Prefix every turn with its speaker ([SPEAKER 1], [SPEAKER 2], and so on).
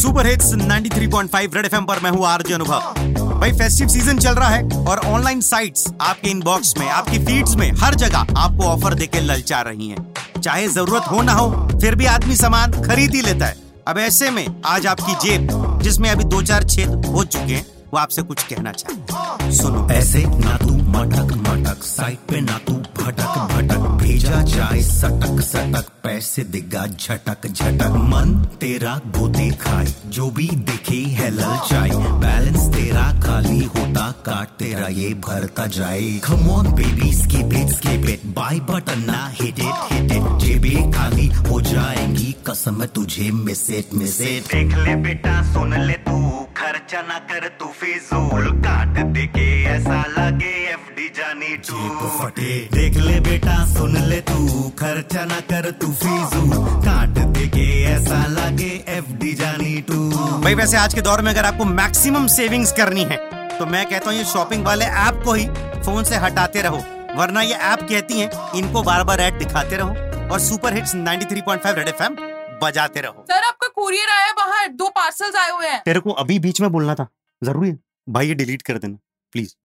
[SPEAKER 1] Super hits 93.5 red FM पर मैं हूँ आरजे अनुभव। भाई फेस्टिव सीज़न चल रहा है और ऑनलाइन साइट्स आपके इनबॉक्स में, आपकी फीड्स में, हर जगह आपको ऑफ़र देके ललचा रही हैं। चाहे ज़रूरत हो ना हो, फिर भी आदमी सामान खरीद ही लेता है। अब ऐसे में आज आपकी जेब, जिसमें अभी दो चार छेद हो चुके हैं, वो आपसे कुछ कहना चाहते सुनो।
[SPEAKER 2] ऐसे ना तू मटक मटक, साइड पे ना तू भटक भटक, भेजा जाए सटक सटक। पैसे दिगा झटक झटक। मन तेरा गोते खाए जो भी दिखे है ललचाए बैलेंस तेरा खाली होता काट तेरा ये भरता जाए। Come on baby skip it skip it buy button ना हिट इट हिट इट जेबे खाली हो जाएँगी कसम तुझे मिस इट मिस इट देख ले बेटा सुन ले तू। खर्चा ना कर तू फिजूल। काट दे के ऐसा लगे एफडी जानी तू फटे। देख ले बेटा सुन ले तू। खर्चा ना कर तू फिजूल काट दे के ऐसा लगे एफडी जानी तू।
[SPEAKER 1] भाई वैसे आज के दौर में अगर आपको मैक्सिमम सेविंग्स करनी है तो मैं कहता हूँ ये शॉपिंग वाले ऐप को ही फ़ोन से हटाते रहो वरना ये ऐप कहती हैं इनको बार बार ऐड दिखाते रहो और सुपर हिट्स 93.5 रेड एफएम बजाते रहो।
[SPEAKER 3] सर आपका कुरियर आया बाहर दो पार्सल्स आए हुए हैं।
[SPEAKER 1] तेरे को अभी बीच में बोलना था ज़रूरी है? भाई ये डिलीट कर देना प्लीज़